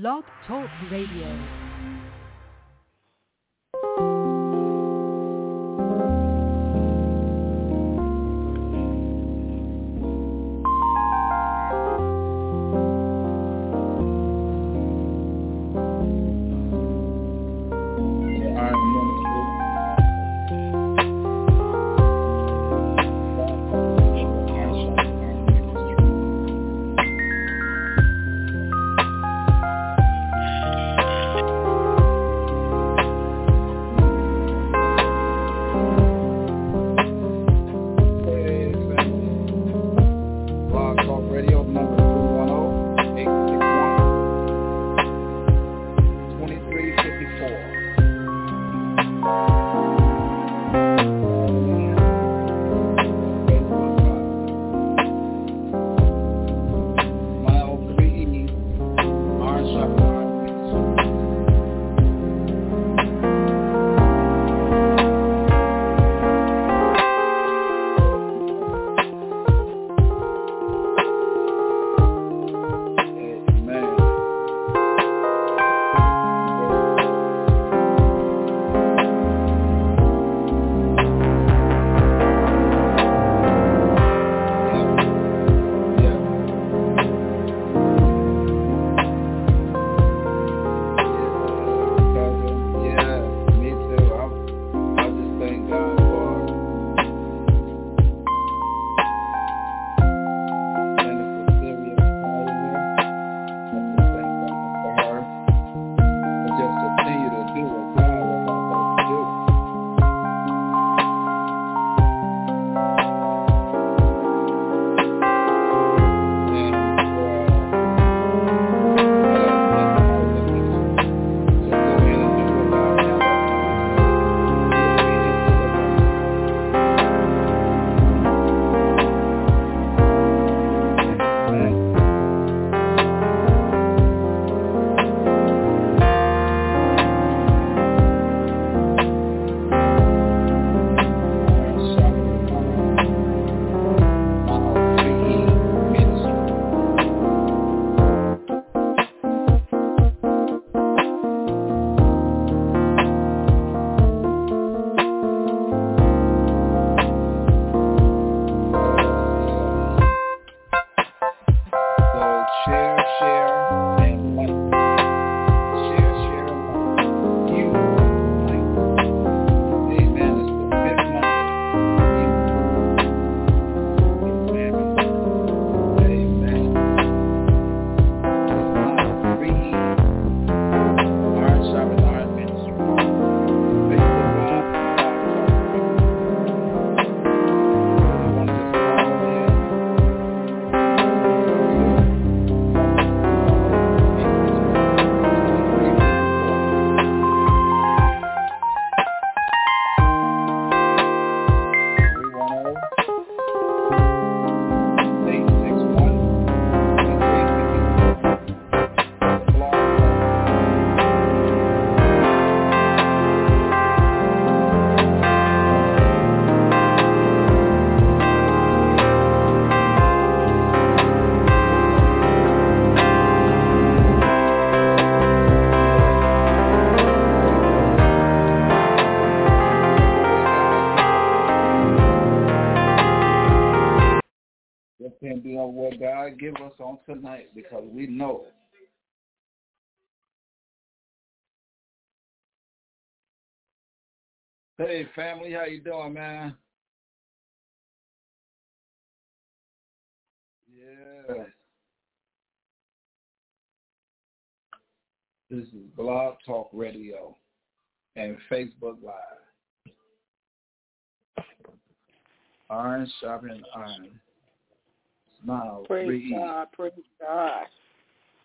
Blog Talk Radio. Because we know. Hey family, how you doing, man? Yeah. This is Blog Talk Radio and Facebook Live. Iron sharpening iron. Smile. Praise breathe. God, praise God.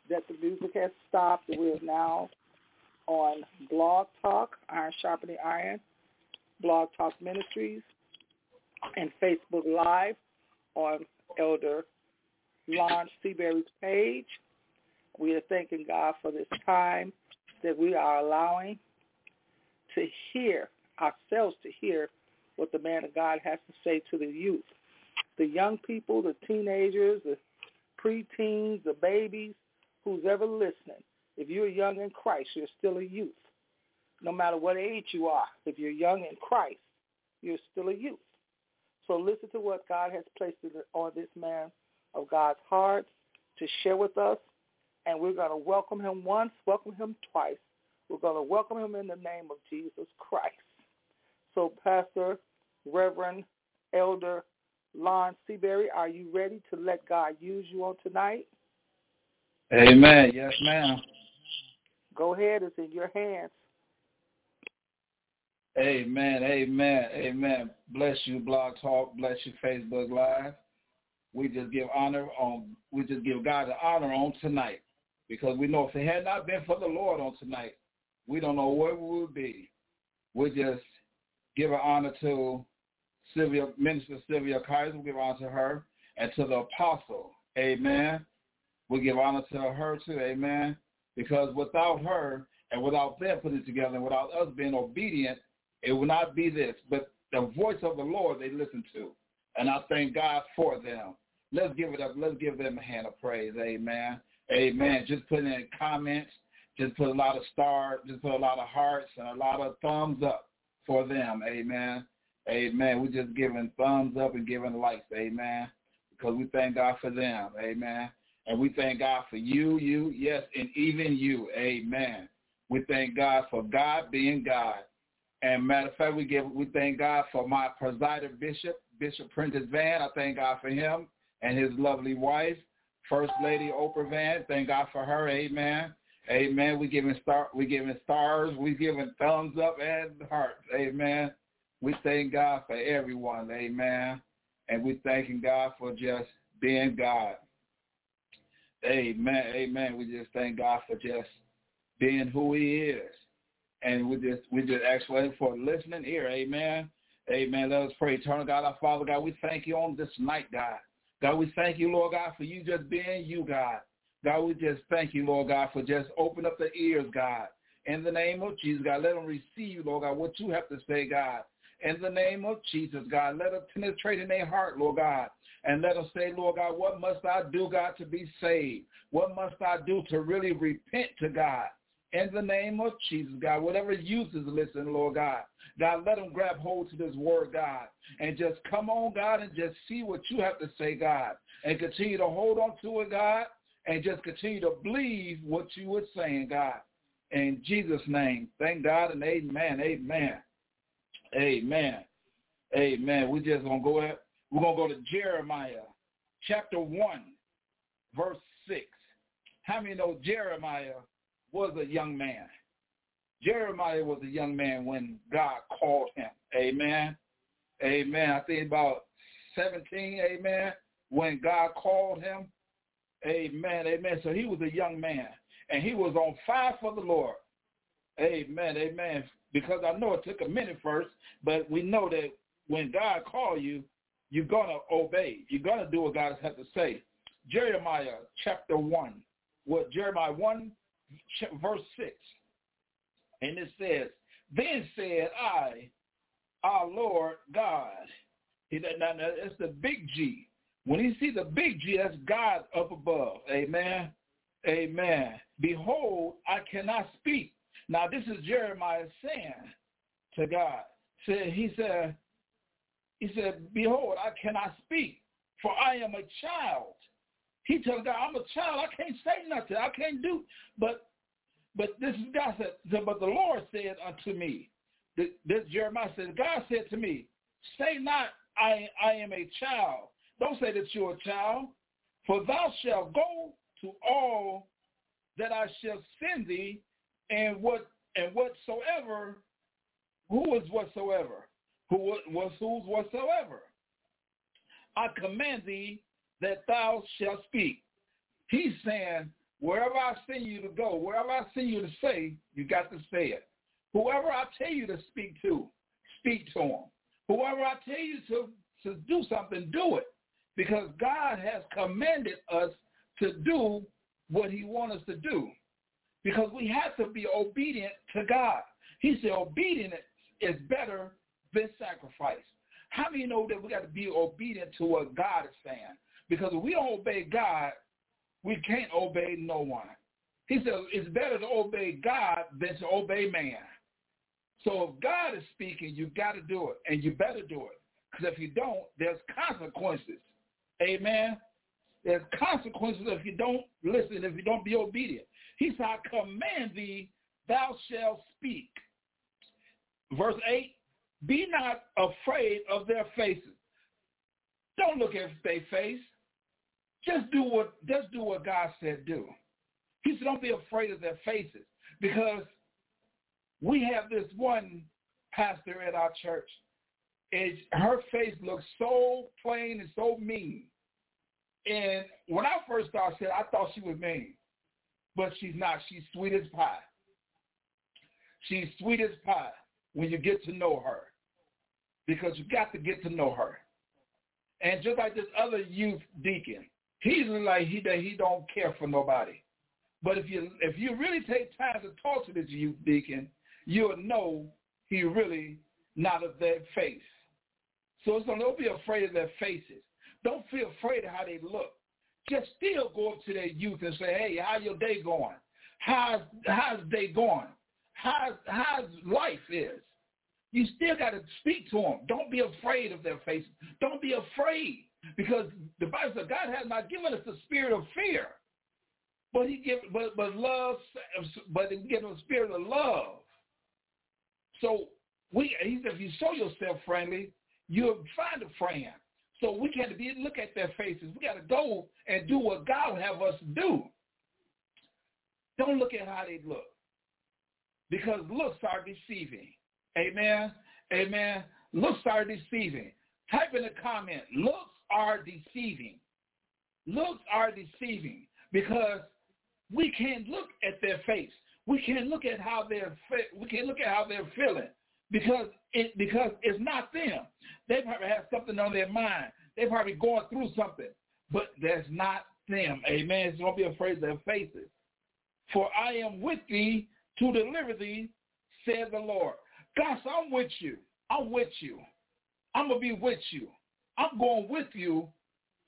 That the music has stopped we're now on Blog Talk, Iron Sharpening Iron, Blog Talk Ministries, and Facebook Live on Elder Lawrence Seabury's page. We are thanking God for this time that we are allowing to hear ourselves to hear what the man of God has to say to the youth, the young people, the teenagers, the preteens, the babies, who's ever listening If you're young in Christ, you're still a youth. No matter what age you are, if you're young in Christ, you're still a youth. So listen to what God has placed on this man of God's heart to share with us. And we're going to welcome him once, welcome him twice. We're going to welcome him in the name of Jesus Christ. So Pastor, Reverend, Elder Lon Seabury, are you ready to let God use you on tonight? Amen. Yes, ma'am. Go ahead. It's in your hands. Amen. Amen. Amen. Bless you, Blog Talk. Bless you, Facebook Live. We just give honor on. We just give God the honor on tonight, because we know if it had not been for the Lord on tonight, we don't know where we would be. We just give an honor to Sylvia, Minister Sylvia Kizer. We give honor to her and to the apostle. Amen. We give honor to her too. Amen. Because without her and without them putting it together and without us being obedient, it will not be this. But the voice of the Lord they listen to. And I thank God for them. Let's give it up. Let's give them a hand of praise. Amen. Amen. Just put in comments. Just put a lot of stars. Just put a lot of hearts and a lot of thumbs up for them. Amen. Amen. We're just giving thumbs up and giving likes. Amen. Because we thank God for them. Amen. And we thank God for you, you, yes, and even you. Amen. We thank God for God being God. And matter of fact, we give we thank God for my presider bishop, Bishop Prentice Van. I thank God for him and his lovely wife, First Lady Oprah Van. Thank God for her. Amen. Amen. We giving star we giving stars, we giving thumbs up and hearts. Amen. We thank God for everyone. Amen. And we thanking God for just being God. Amen. Amen. We just thank God for just being who he is. And we just we just ask for listening ear. Amen. Amen. Let us pray. Eternal God, our Father God, we thank you on this night, God. God, we thank you, Lord God, for you just being you, God. God, we just thank you, Lord God, for just open up the ears, God. In the name of Jesus, God, let them receive, Lord God, what you have to say, God. In the name of Jesus, God, let it penetrate in their heart, Lord God. And let us say, Lord God, what must I do, God, to be saved? What must I do to really repent to God? In the name of Jesus, God, whatever youth is listening, Lord God, God, let them grab hold to this word, God, and just come on, God, and just see what you have to say, God, and continue to hold on to it, God, and just continue to believe what you were saying, God. In Jesus' name, thank God and amen, amen, amen, amen. We just gonna go. At, we're gonna go to Jeremiah, chapter one, verse six. How many know Jeremiah was a young man? Jeremiah was a young man when God called him. Amen. Amen. I think about 17, amen, when God called him. Amen. Amen. So he was a young man and he was on fire for the Lord. Amen. Amen. Because I know it took a minute first, but we know that when God called you, you're going to obey. You're going to do what God has to say. Jeremiah chapter 1. What Jeremiah 1 verse 6. And it says, Then said I, our Lord God. Now, it's the big G. When you see the big G, that's God up above. Amen. Amen. Behold, I cannot speak. Now this is Jeremiah saying to God. Said he said, he said, Behold, I cannot speak, for I am a child. He told God, I'm a child. I can't say nothing. I can't do. But but this is God said, but the Lord said unto me, this Jeremiah said, God said to me, say not, I, I am a child. Don't say that you're a child, for thou shalt go to all that I shall send thee, and what and whatsoever, who is whatsoever, who was whose whatsoever. I command thee that thou shalt speak. He's saying, wherever I send you to go, wherever I send you to say, you got to say it. Whoever I tell you to speak to, speak to him. Whoever I tell you to, to do something, do it. Because God has commanded us to do what he wants us to do. Because we have to be obedient to God. He said obedience is better than sacrifice. How many know that we got to be obedient to what God is saying? Because if we don't obey God, we can't obey no one. He said it's better to obey God than to obey man. So if God is speaking, you got to do it, and you better do it. Because if you don't, there's consequences. Amen. There's consequences if you don't listen, if you don't be obedient. He said, I command thee, thou shalt speak. Verse 8, be not afraid of their faces. Don't look at their face. Just do what just do what God said do. He said, don't be afraid of their faces. Because we have this one pastor at our church. And her face looks so plain and so mean. And when I first started, I thought she was mean. But she's not. She's sweet as pie. She's sweet as pie when you get to know her. Because you got to get to know her. And just like this other youth deacon, he's like he that he don't care for nobody. But if you if you really take time to talk to this youth deacon, you'll know he really not of their face. So don't be afraid of their faces. Don't feel afraid of how they look. Just still go up to their youth and say, hey, how your day going? How's, how's day going? How's, how's life is? You still got to speak to them. Don't be afraid of their faces. Don't be afraid because the Bible says God has not given us the spirit of fear, but he give, but but love, but he given us a spirit of love. So we, he said, if you show yourself friendly, you'll find a friend. So we can't be look at their faces. We got to go and do what God will have us do. Don't look at how they look, because looks are deceiving. Amen. Amen. Looks are deceiving. Type in the comment. Looks are deceiving. Looks are deceiving because we can't look at their face. We can't look at how they're we can't look at how they're feeling because it because it's not them. They probably have something on their mind. They probably going through something, but that's not them. Amen. So don't be afraid of their faces. For I am with thee to deliver thee, said the Lord. God, so I'm with you. I'm with you. I'm gonna be with you. I'm going with you.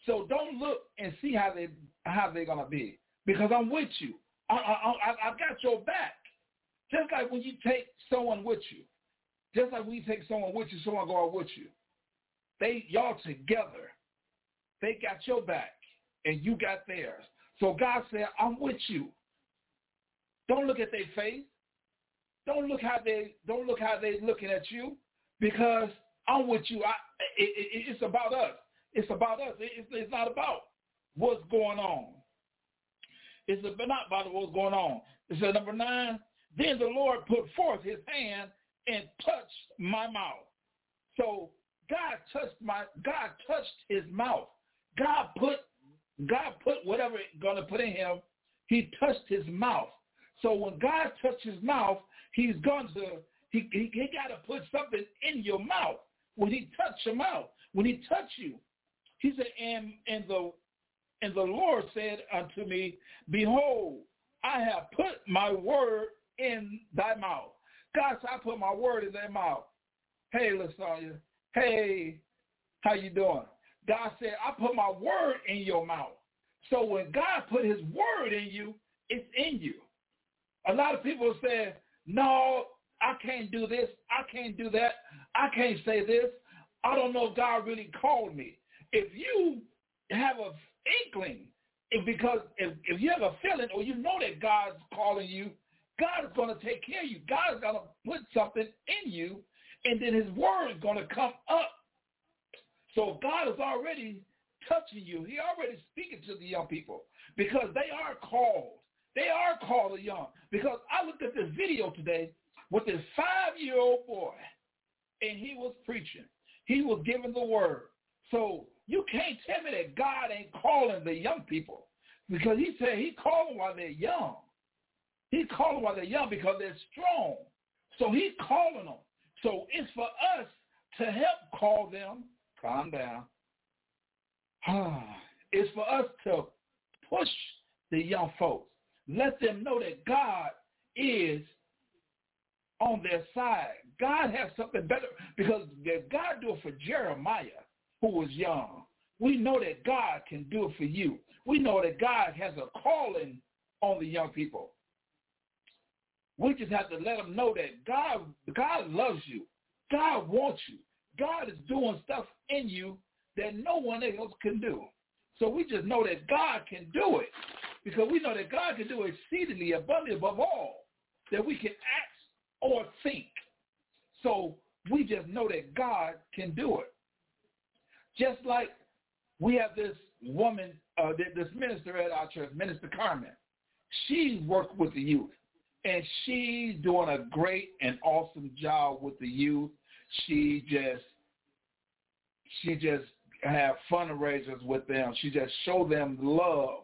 So don't look and see how they how they're gonna be because I'm with you. I I I, I got your back. Just like when you take someone with you, just like we take someone with you, someone going with you. They y'all together. They got your back and you got theirs. So God said, I'm with you. Don't look at their face. Don't look how they don't look how they looking at you because I'm with you. I, it, it, it's about us. It's about us. It, it's not about what's going on. It's not about what's going on. It said number nine. Then the Lord put forth His hand and touched my mouth. So God touched my God touched His mouth. God put God put whatever gonna put in him. He touched his mouth. So when God touched his mouth, he's going to, he, he, he got to put something in your mouth. When he touched your mouth, when he touched you, he said, and, and, the, and the Lord said unto me, behold, I have put my word in thy mouth. God said, I put my word in their mouth. Hey, LaSonia. Hey, how you doing? God said, I put my word in your mouth. So when God put his word in you, it's in you. A lot of people say, no, I can't do this. I can't do that. I can't say this. I don't know if God really called me. If you have an inkling, if because if, if you have a feeling or you know that God's calling you, God is going to take care of you. God is going to put something in you, and then his word is going to come up. So God is already touching you. He already speaking to the young people because they are called. They are called the young. Because I looked at this video today with this five-year-old boy, and he was preaching. He was giving the word. So you can't tell me that God ain't calling the young people because he said he called them while they're young. He them while they're young because they're strong. So he's calling them. So it's for us to help call them. Calm down. it's for us to push the young folks let them know that God is on their side. God has something better because God do it for Jeremiah, who was young. We know that God can do it for you. We know that God has a calling on the young people. We just have to let them know that God, God loves you. God wants you. God is doing stuff in you that no one else can do. So we just know that God can do it because we know that God can do exceedingly abundantly above all that we can ask or think. So we just know that God can do it. Just like we have this woman, uh, this minister at our church, Minister Carmen. She's worked with the youth, and she's doing a great and awesome job with the youth. She just, she just have fundraisers with them. She just show them love,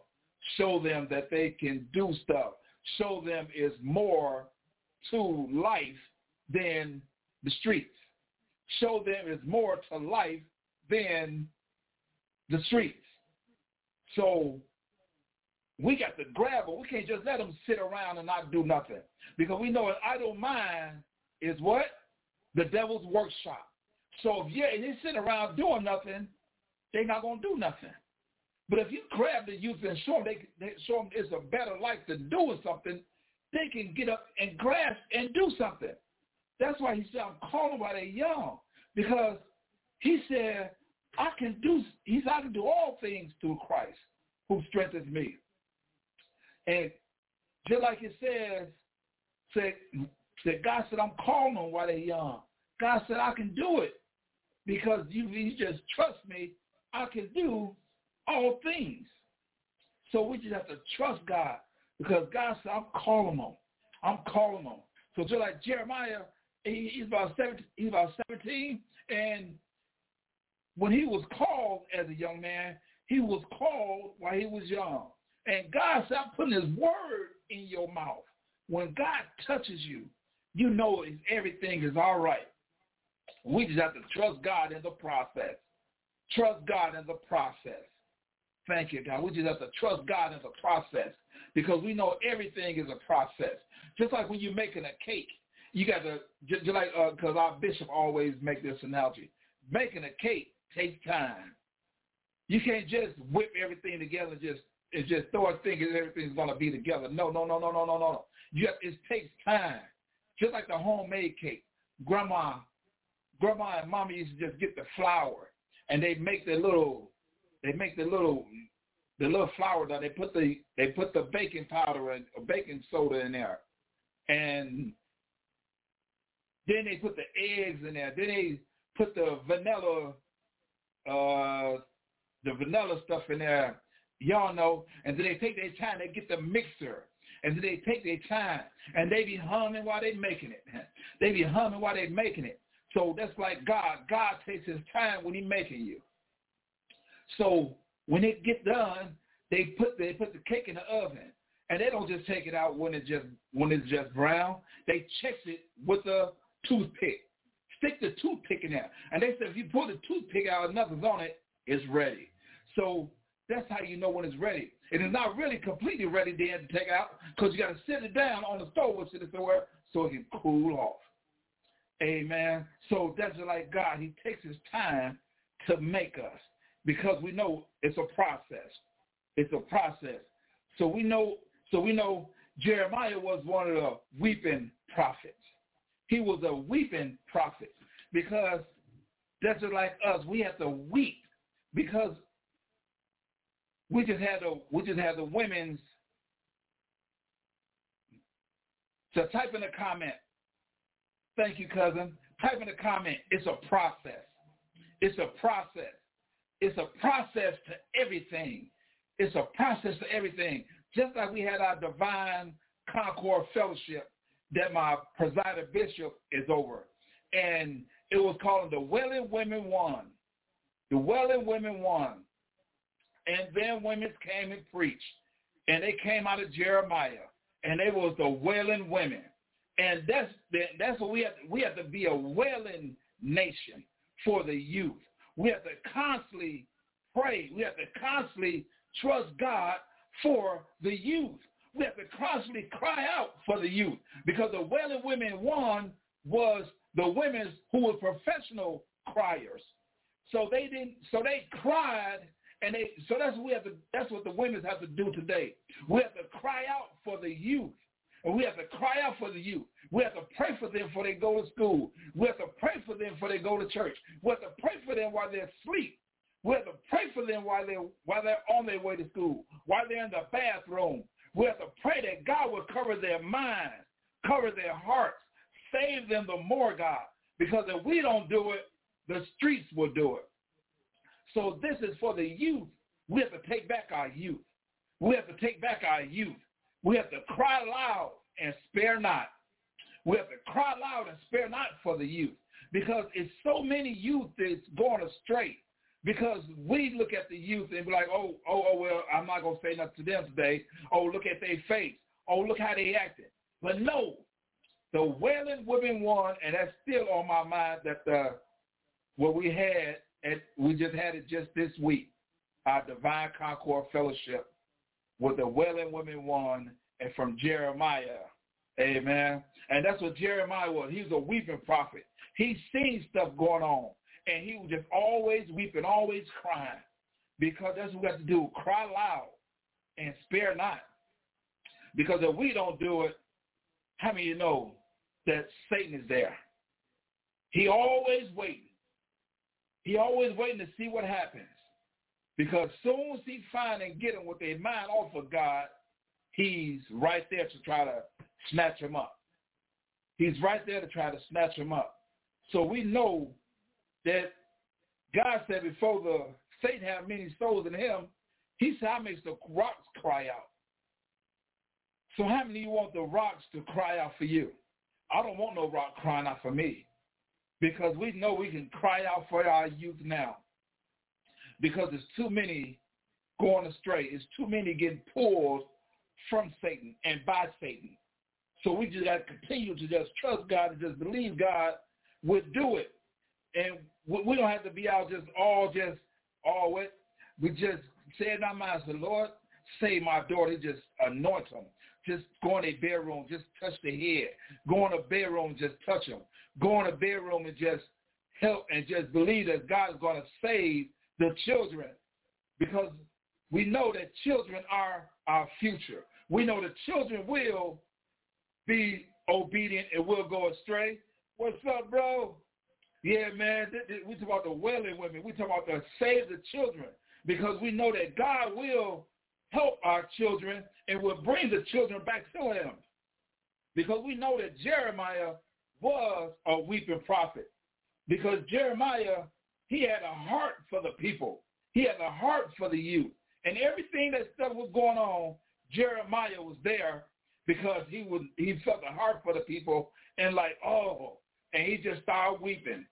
show them that they can do stuff, show them is more to life than the streets. Show them is more to life than the streets. So we got to grab them. We can't just let them sit around and not do nothing. Because we know an idle mind is what? The devil's workshop. So if yeah, and they sit around doing nothing, they're not going to do nothing. But if you grab the youth and show them, they, they show them it's a better life than doing something, they can get up and grasp and do something. That's why he said, I'm calling while they're young. Because he said, I can do, he said, I can do all things through Christ who strengthens me. And just like it says, said, said God said, I'm calling them while they're young. God said, I can do it because you, you just trust me I can do all things. So we just have to trust God because God said, I'm calling them. I'm calling them. So just like Jeremiah, he, he's about 17, he's about 17, and when he was called as a young man, he was called while he was young. And God I'm putting his word in your mouth. When God touches you, you know everything is all right. We just have to trust God in the process. Trust God in the process. Thank you, God. We just have to trust God in the process because we know everything is a process. Just like when you're making a cake, you got to, just, just like, because uh, our bishop always make this analogy. Making a cake takes time. You can't just whip everything together and just and just throw a thing and everything's going to be together. No, no, no, no, no, no, no. You have, it takes time. Just like the homemade cake. Grandma, grandma and mommy used to just get the flour and they make the little they make the little the little flour that They put the they put the baking powder and baking soda in there, and then they put the eggs in there. Then they put the vanilla uh the vanilla stuff in there. Y'all know, and then they take their time. They get the mixer, and then they take their time, and they be humming while they making it. They be humming while they making it. So that's like God. God takes his time when he's making you. So when it get done, they put they put the cake in the oven, and they don't just take it out when it just when it's just brown. They check it with a toothpick. Stick the toothpick in there, and they said if you pull the toothpick out nothing's on it, it's ready. So that's how you know when it's ready. It is not really completely ready then to take out because you got to sit it down on the stove or sit it somewhere so it can cool off. Amen. So that's like God. He takes his time to make us because we know it's a process. It's a process. So we know so we know Jeremiah was one of the weeping prophets. He was a weeping prophet because that's just like us. We have to weep because we just had the we just had the women's so type in a comment Thank you, cousin. Type in the comment. It's a process. It's a process. It's a process to everything. It's a process to everything. Just like we had our divine Concord fellowship that my presiding bishop is over. And it was called the Wailing Women One. The Wailing Women One. And then women came and preached. And they came out of Jeremiah. And they was the wailing women. And that's that's what we have. We have to be a wailing nation for the youth. We have to constantly pray. We have to constantly trust God for the youth. We have to constantly cry out for the youth because the Wailing Women one was the women who were professional criers. So they didn't. So they cried And they, so that's what we have to, that's what the women have to do today. We have to cry out for the youth. And we have to cry out for the youth. We have to pray for them before they go to school. We have to pray for them before they go to church. We have to pray for them while they're asleep. We have to pray for them while they're, while they're on their way to school, while they're in the bathroom. We have to pray that God will cover their minds, cover their hearts, save them the more, God. Because if we don't do it, the streets will do it. So this is for the youth. We have to take back our youth. We have to take back our youth. We have to cry loud and spare not. We have to cry loud and spare not for the youth because it's so many youth that's going astray. Because we look at the youth and be like, oh, oh, oh, well, I'm not going to say nothing to them today. Oh, look at their face. Oh, look how they acted. But no, the Wailing Women one, and that's still on my mind that the what we had, we just had it just this week, our Divine Concord Fellowship with the Wailing Women one and from Jeremiah. Amen. And that's what Jeremiah was. He was a weeping prophet. He seen stuff going on. And he was just always weeping, always crying. Because that's what we have to do. Cry loud and spare not. Because if we don't do it, how many of you know that Satan is there? He always waiting. He always waiting to see what happens. Because soon as he find and get them with their mind off of God, he's right there to try to snatch them up. He's right there to try to snatch them up. So we know that God said before the Satan had many souls in him, he said, I makes the rocks cry out. So how many of you want the rocks to cry out for you? I don't want no rock crying out for me because we know we can cry out for our youth now because there's too many going astray. It's too many getting pulled from Satan and by Satan. So we just got to continue to just trust God and just believe God would do it. And we don't have to be out just all just all with. We just say in our minds, the Lord, save my daughter. Just anoint them. Just go in a bedroom, just touch the head. Go in a bedroom, just touch them. Go in a bedroom and just help and just believe that God is going to save the children because we know that children are our future. We know that children will be obedient and will go astray. What's up, bro? Yeah, man, we talk about the wailing women. We talk about the save the children because we know that God will help our children and will bring the children back to him. Because we know that Jeremiah was a weeping prophet. Because Jeremiah he had a heart for the people. He had a heart for the youth. And everything that stuff was going on, Jeremiah was there because he was he felt a heart for the people and like, oh, and he just started weeping.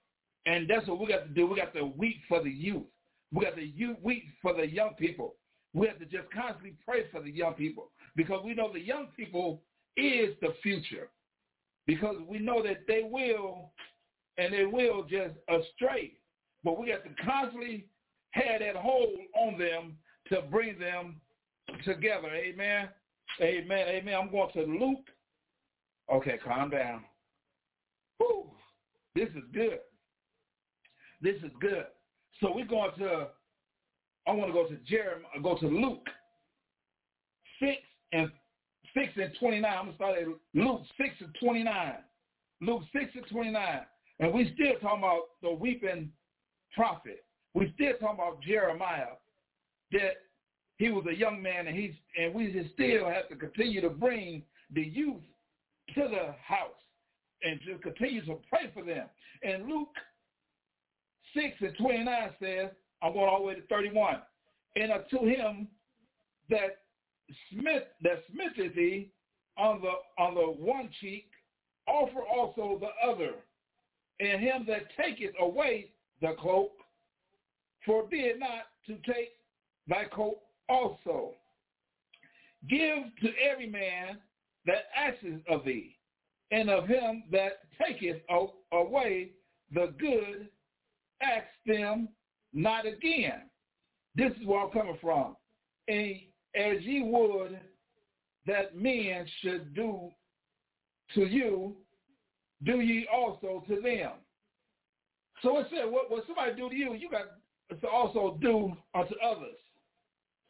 And that's what we got to do. We got to weep for the youth. We got to weep for the young people. We have to just constantly pray for the young people because we know the young people is the future because we know that they will and they will just astray. But we have to constantly have that hold on them to bring them together. Amen. Amen. Amen. I'm going to Luke. Okay, calm down. Whew. This is good. This is good. So we're going to, I want to go to Jeremiah, go to Luke 6 and 6 and 29. I'm going to start at Luke 6 and 29. Luke 6 and 29. And we still talking about the weeping prophet. We still talking about Jeremiah, that he was a young man, and he's and we still have to continue to bring the youth to the house and to continue to pray for them. And Luke 6 and 29 says, I'm going all the way to 31. And unto him that smith that smitheth thee on the on the one cheek, offer also the other. And him that taketh away the cloak, forbid not to take thy coat also. Give to every man that asketh of thee, and of him that taketh away the good, ask them not again. This is where I'm coming from. And as ye would that men should do to you, do ye also to them. So it said, what, what somebody do to you, you got to also do unto others.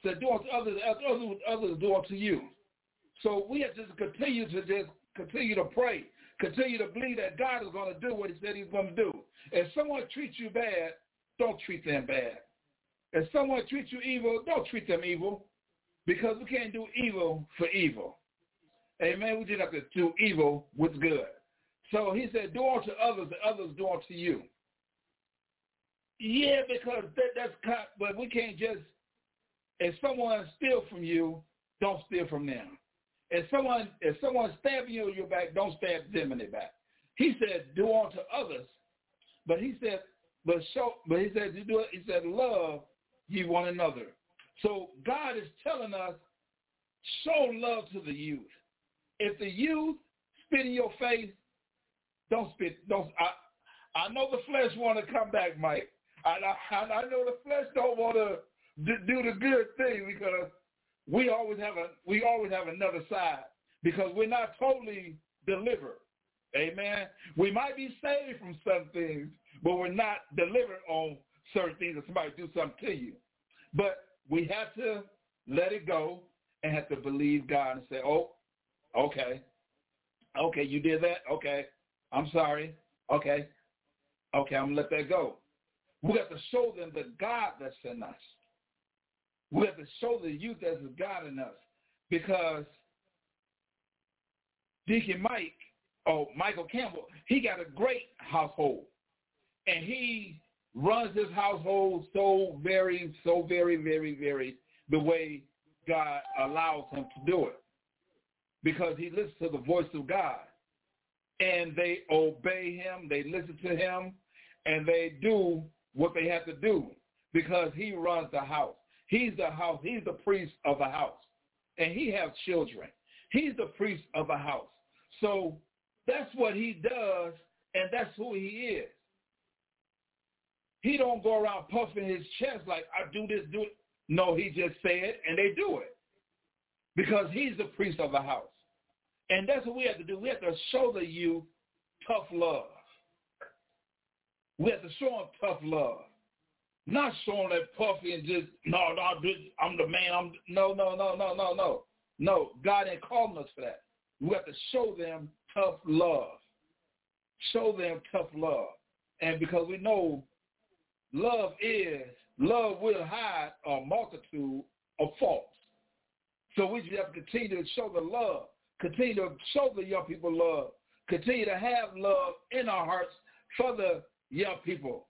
So do unto others, as others, others do unto you. So we have to continue to just continue to pray, continue to believe that God is going to do what he said he's going to do. If someone treats you bad, don't treat them bad. If someone treats you evil, don't treat them evil because we can't do evil for evil. Amen. We just have to do evil with good. So he said, do unto others, and others do unto you. Yeah, because that, that's cut, but we can't just. If someone steal from you, don't steal from them. If someone if someone stabs you in your back, don't stab them in the back. He said, do unto others, but he said, but show, but he said, do it. He said, love ye one another. So God is telling us, show love to the youth. If the youth spit in your face, don't spit. Don't. I, I know the flesh want to come back, Mike. I, I, I know the flesh don't want to do the good thing because we always have a we always have another side because we're not totally delivered. Amen. We might be saved from some things, but we're not delivered on certain things if somebody do something to you. But we have to let it go and have to believe God and say, oh, okay. Okay, you did that? Okay. I'm sorry. Okay. Okay, I'm going to let that go. We have to show them the God that's in us. We have to show the youth that's God in us because Deacon Mike, oh, Michael Campbell, he got a great household. And he runs his household so very, so very, very, very the way God allows him to do it. Because he listens to the voice of God. And they obey him, they listen to him, and they do what they have to do because he runs the house. He's the house. He's the priest of the house. And he has children. He's the priest of the house. So that's what he does, and that's who he is. He don't go around puffing his chest like, I do this, do it. No, he just say it, and they do it. Because he's the priest of the house. And that's what we have to do. We have to show the youth tough love. We have to show them tough love. Not showing that puffy and just, no, no, I'm the man. I'm No, no, no, no, no, no. No, God ain't calling us for that. We have to show them tough love. Show them tough love. And because we know love is, love will hide a multitude of faults. So we just have to continue to show the love, continue to show the young people love, continue to have love in our hearts for the young people.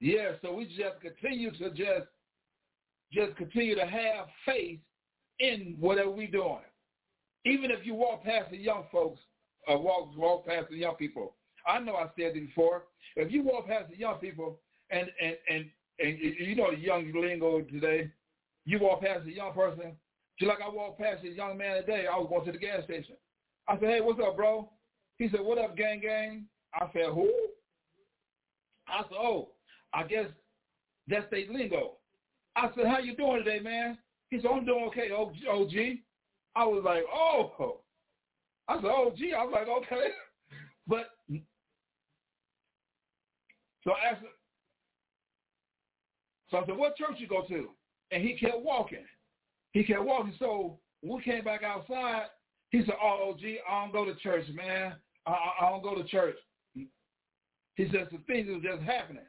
Yeah, so we just continue to just just continue to have faith in whatever we're doing. Even if you walk past the young folks, or walk walk past the young people, I know I said it before. If you walk past the young people and and and, and you know the young lingo today, you walk past a young person, just like I walked past this young man today. I was going to the gas station. I said, "Hey, what's up, bro?" He said, "What up, gang, gang?" I said, "Who?" I said, "Oh, I guess that's their lingo." I said, "How you doing today, man?" He said, "I'm doing okay, OG." I was like, "Oh." I said, "OG." I was like, "Okay," but so I asked, so I said, what church you go to? And he kept walking. He kept walking. So we came back outside. He said, oh, gee, I don't go to church, man. I, I, don't go to church. He says some things was just happening.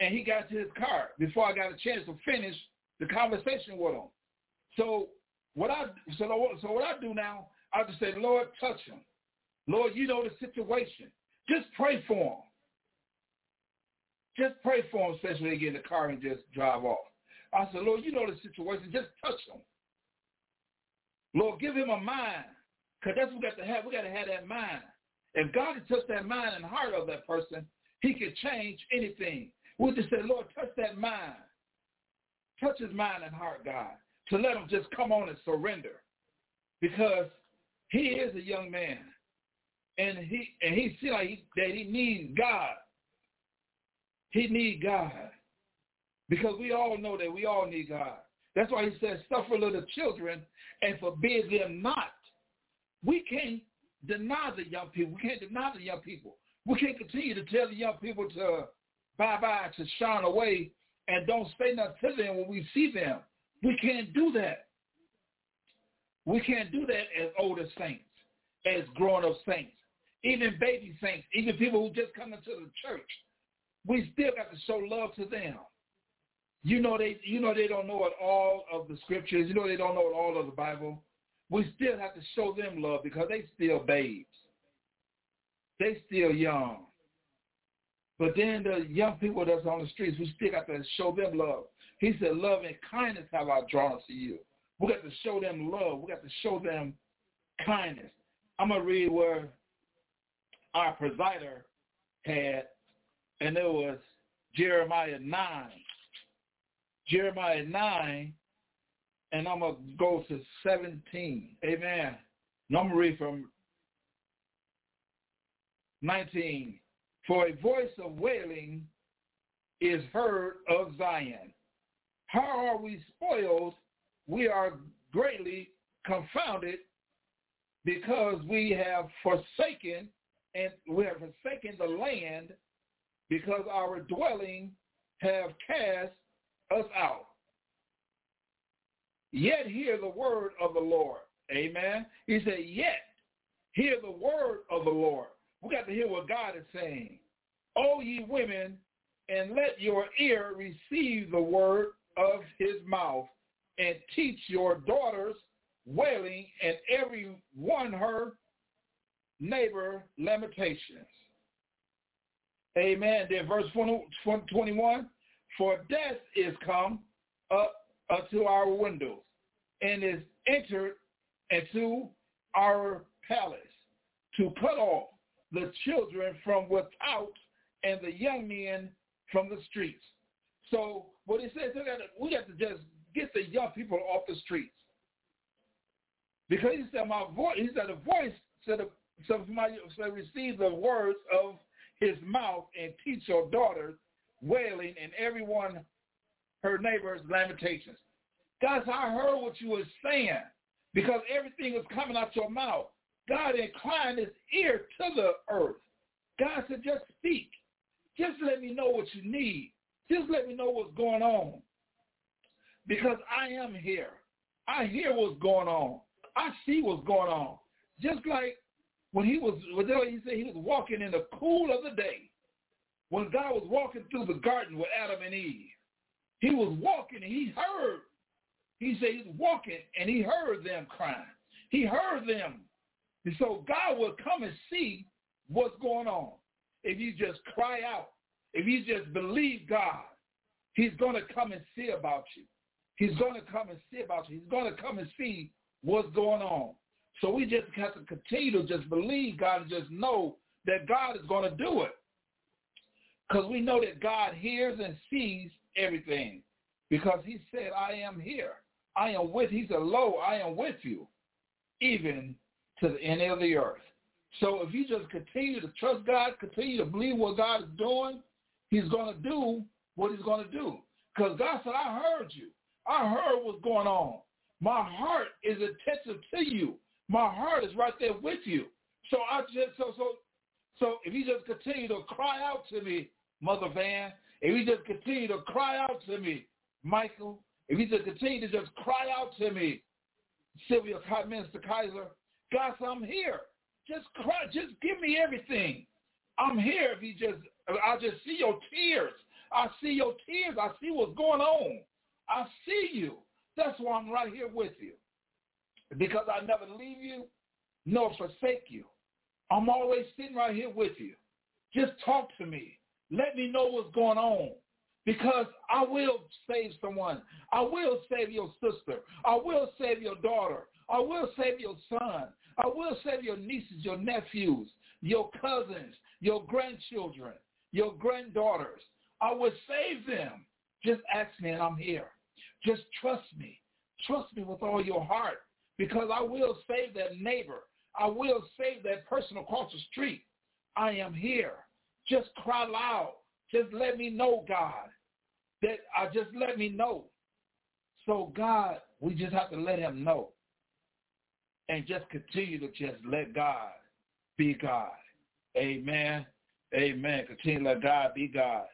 And he got to his car before I got a chance to finish the conversation with him. So what I so, so what I do now, I just say, Lord, touch him. Lord, you know the situation. Just pray for him. Just pray for them, especially when they get in the car and just drive off. I said, Lord, you know the situation. Just touch them. Lord, give him a mind. Because that's what we got to have. We got to have that mind. If God can touch that mind and heart of that person, he can change anything. We just say, Lord, touch that mind. Touch his mind and heart, God, to let him just come on and surrender. Because he is a young man. And he and he see like he, that he needs God he need God. Because we all know that we all need God. That's why he says, suffer little children and forbid them not. We can't deny the young people. We can't deny the young people. We can't continue to tell the young people to bye-bye to shine away and don't say nothing to them when we see them. We can't do that. We can't do that as older saints, as grown-up saints, even baby saints, even people who just come into the church. We still got to show love to them. You know they you know they don't know it all of the scriptures. You know they don't know it all of the Bible. We still have to show them love because they still babes. They still young. But then the young people that's on the streets, we still got to show them love. He said, love and kindness have I drawn to you. We got to show them love. We got to show them kindness. I'm going to read where our presider had, and it was Jeremiah 9. Jeremiah 9, and I'm going to go to 17. Amen. And I'm going to read from 19. For a voice of wailing is heard of Zion. How are we spoiled? We are greatly confounded because we have forsaken and we have forsaken the land because our dwelling have cast us out. Yet hear the word of the Lord. Amen. He said, yet hear the word of the Lord. We got to hear what God is saying. O ye women, and let your ear receive the word of his mouth, and teach your daughters wailing, and every one her neighbor lamentations. Amen. Then verse 20, 21, for death is come up, unto our windows, and is entered into our palace to cut off the children from without and the young men from the streets. So what he says, we have to just get the young people off the streets. Because he said, my voice, he said, the voice said, so somebody said, receive the words of his mouth and teach your daughters wailing and everyone her neighbor's lamentations. God I heard what you were saying because everything is coming out your mouth. God inclined his ear to the earth. God said, just speak. Just let me know what you need. Just let me know what's going on. Because I am here. I hear what's going on. I see what's going on. Just like when he was, he said he was walking in the cool of the day. When God was walking through the garden with Adam and Eve, he was walking and he heard. He said he's walking and he heard them crying. He heard them and so God will come and see what's going on. If you just cry out, if you just believe God, he's going to come and see about you. He's going to come and see about you. He's going to come and see what's going on. So we just have to continue to just believe God and just know that God is going to do it. Because we know that God hears and sees everything. Because he said, I am here. I am with, he said, lo, I am with you, even to the end of the earth. So if you just continue to trust God, continue to believe what God is doing, he's going to do what he's going to do. Because God said, I heard you. I heard what's going on. My heart is attentive to you. My heart is right there with you. So I just so so so if you just continue to cry out to me, Mother Van, if you just continue to cry out to me, Michael, if you just continue to just cry out to me, Sylvia Minister Kizer, God I'm here. Just cry. Just give me everything. I'm here. If you just, I just see your tears. I see your tears. I see what's going on. I see you. That's why I'm right here with you. Because I never leave you nor forsake you. I'm always sitting right here with you. Just talk to me. Let me know what's going on. Because I will save someone. I will save your sister. I will save your daughter. I will save your son. I will save your nieces, your nephews, your cousins, your grandchildren, your granddaughters. I will save them. Just ask me and I'm here. Just trust me. Trust me with all your heart because I will save that neighbor. I will save that person across the street. I am here. Just cry loud. Just let me know, God, that I uh, just let me know. So God, we just have to let him know and just continue to just let God be God. Amen. Amen. Continue to let God be God.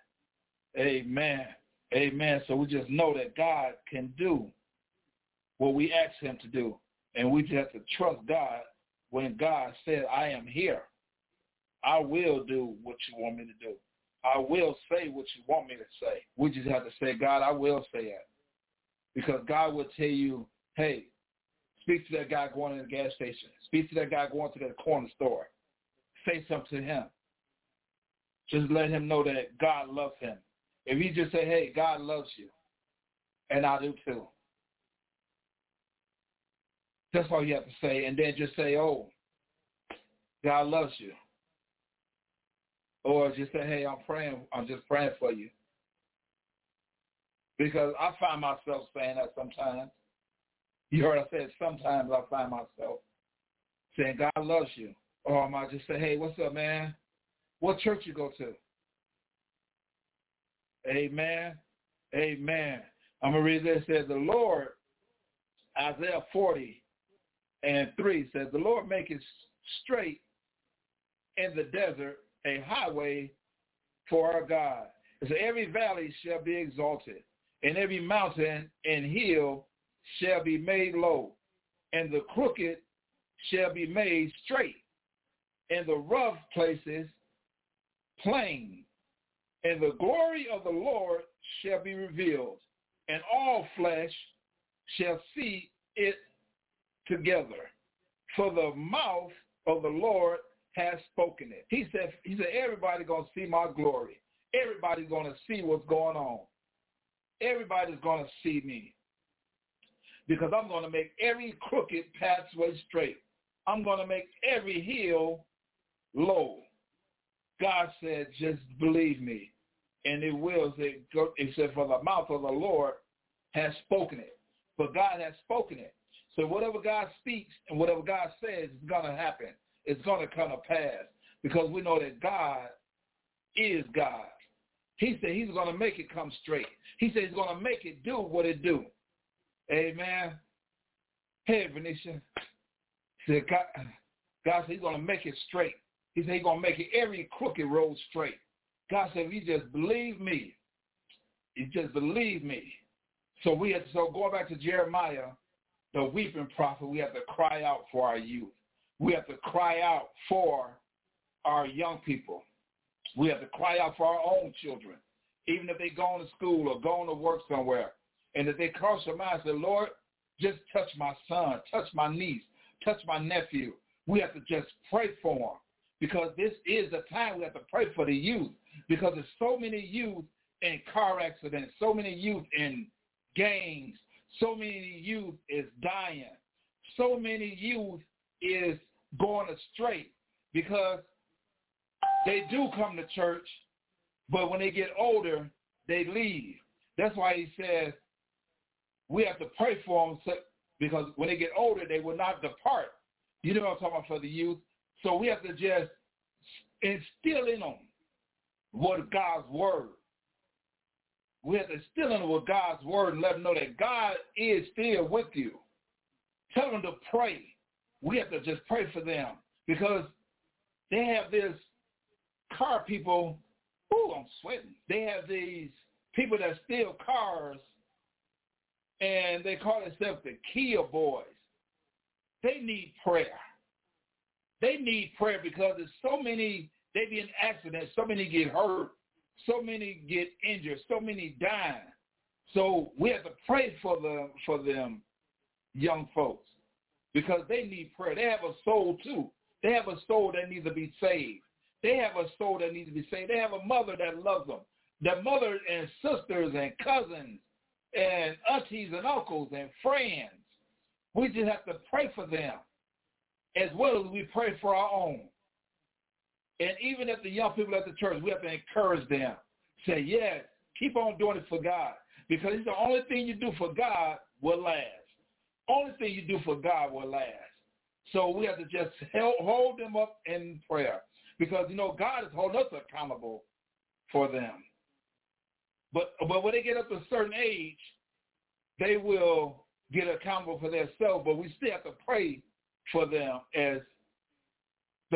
Amen. Amen. So we just know that God can do what we ask him to do. And we just have to trust God when God said, I am here. I will do what you want me to do. I will say what you want me to say. We just have to say, God, I will say it. Because God will tell you, hey, speak to that guy going to the gas station. Speak to that guy going to the corner store. Say something to him. Just let him know that God loves him. If you just say, hey, God loves you, and I do too. That's all you have to say. And then just say, oh, God loves you. Or just say, hey, I'm praying. I'm just praying for you. Because I find myself saying that sometimes. You heard I said sometimes I find myself saying, God loves you. Or I might just say, hey, what's up, man? What church you go to? Amen. Amen. I'm going to read this. It says, the Lord, Isaiah 40 and 3 says, the Lord make it straight in the desert a highway for our God. So every valley shall be exalted, and every mountain and hill shall be made low, and the crooked shall be made straight, and the rough places plain, and the glory of the Lord shall be revealed, and all flesh shall see it together. For the mouth of the Lord has spoken it. He said, he said, everybody's going to see my glory. Everybody's going to see what's going on. Everybody's going to see me. Because I'm going to make every crooked pathway straight. I'm going to make every hill low. God said, just believe me. And it will. It said, for the mouth of the Lord has spoken it. But God has spoken it. So whatever God speaks and whatever God says is going to happen. It's going to come to pass because we know that God is God. He said he's going to make it come straight. He said he's going to make it do what it do. Amen. Hey, Venetia. He Said God, God said he's going to make it straight. He said he's going to make it every crooked road straight. God said, if you just believe me, you just believe me. So we to, so going back to Jeremiah, the weeping prophet, we have to cry out for our youth. We have to cry out for our young people. We have to cry out for our own children, even if they go to school or going to work somewhere. And if they cross their mind, say, Lord, just touch my son, touch my niece, touch my nephew. We have to just pray for them because this is the time we have to pray for the youth because there's so many youth in car accidents, so many youth in gangs, so many youth is dying, so many youth is going astray because they do come to church, but when they get older, they leave. That's why he says we have to pray for them because when they get older, they will not depart. You know what I'm talking about for the youth? So we have to just instill in them what God's word. We have to instill in with God's word and let them know that God is still with you. Tell them to pray we have to just pray for them because they have this car people. Oh, I'm sweating. They have these people that steal cars, and they call themselves the Kia Boys. They need prayer. They need prayer because there's so many. They be in accidents. So many get hurt. So many get injured. So many die. So we have to pray for them for them young folks because they need prayer. They have a soul too. They have a soul that needs to be saved. They have a soul that needs to be saved. They have a mother that loves them. Their mother and sisters and cousins and aunties and uncles and friends. We just have to pray for them as well as we pray for our own. And even at the young people at the church, we have to encourage them. Say, yes, keep on doing it for God. Because it's the only thing you do for God will last. Only thing you do for God will last. So we have to just help, hold them up in prayer because, you know, God is holding us accountable for them. But, but when they get up to a certain age, they will get accountable for themselves, but we still have to pray for them as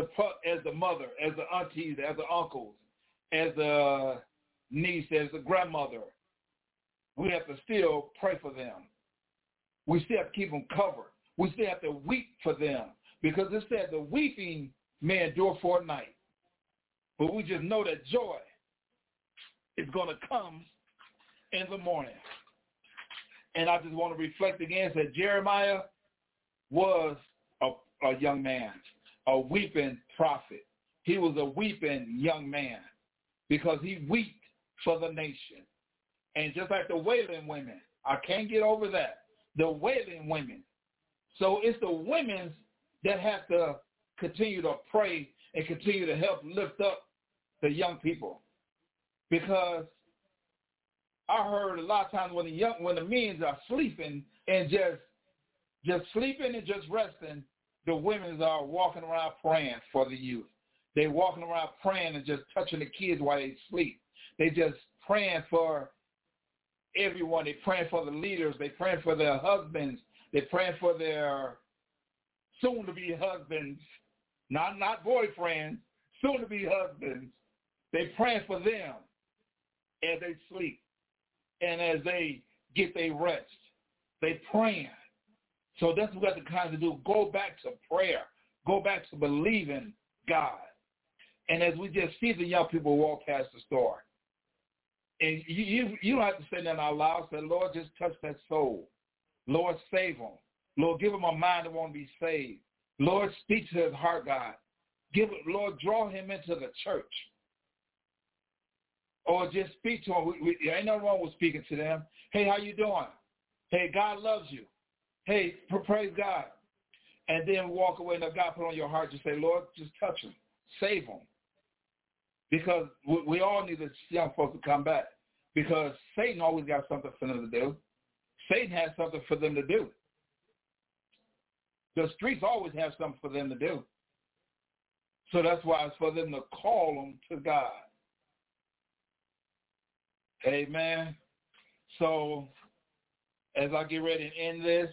the as the mother, as the aunties, as the uncles, as the niece, as a grandmother, we have to still pray for them. We still have to keep them covered. We still have to weep for them because it said the weeping may endure for a night. But we just know that joy is going to come in the morning. And I just want to reflect again that Jeremiah was a, a young man, a weeping prophet. He was a weeping young man because he wept for the nation. And just like the wailing women, I can't get over that. The wailing women. So it's the women that have to continue to pray and continue to help lift up the young people. Because I heard a lot of times when the young when the men are sleeping and just just sleeping and just resting, the women are walking around praying for the youth. They're walking around praying and just touching the kids while they sleep. They just praying for everyone. They praying for the leaders. They praying for their husbands. They praying for their soon-to-be husbands, not not boyfriends, soon-to-be husbands. They praying for them as they sleep and as they get their rest. They praying. So that's what we have to kind of do. Go back to prayer. Go back to believing God. And as we just see the young people walk past the store, and you you, you don't have to say that out loud. Say, Lord, just touch that soul. Lord, save them. Lord, give him a mind that won't be saved. Lord, speak to his heart, God. Give Lord, draw him into the church. Or just speak to him. We, we, ain't nothing wrong with speaking to them. Hey, how you doing? Hey, God loves you. Hey, praise God. And then walk away Now God put on your heart, to say, Lord, just touch them. Save them. Because we, all need the young folks to come back. Because Satan always got something for them to do. Satan has something for them to do. The streets always have something for them to do. So that's why it's for them to call them to God. Amen. So as I get ready to end this,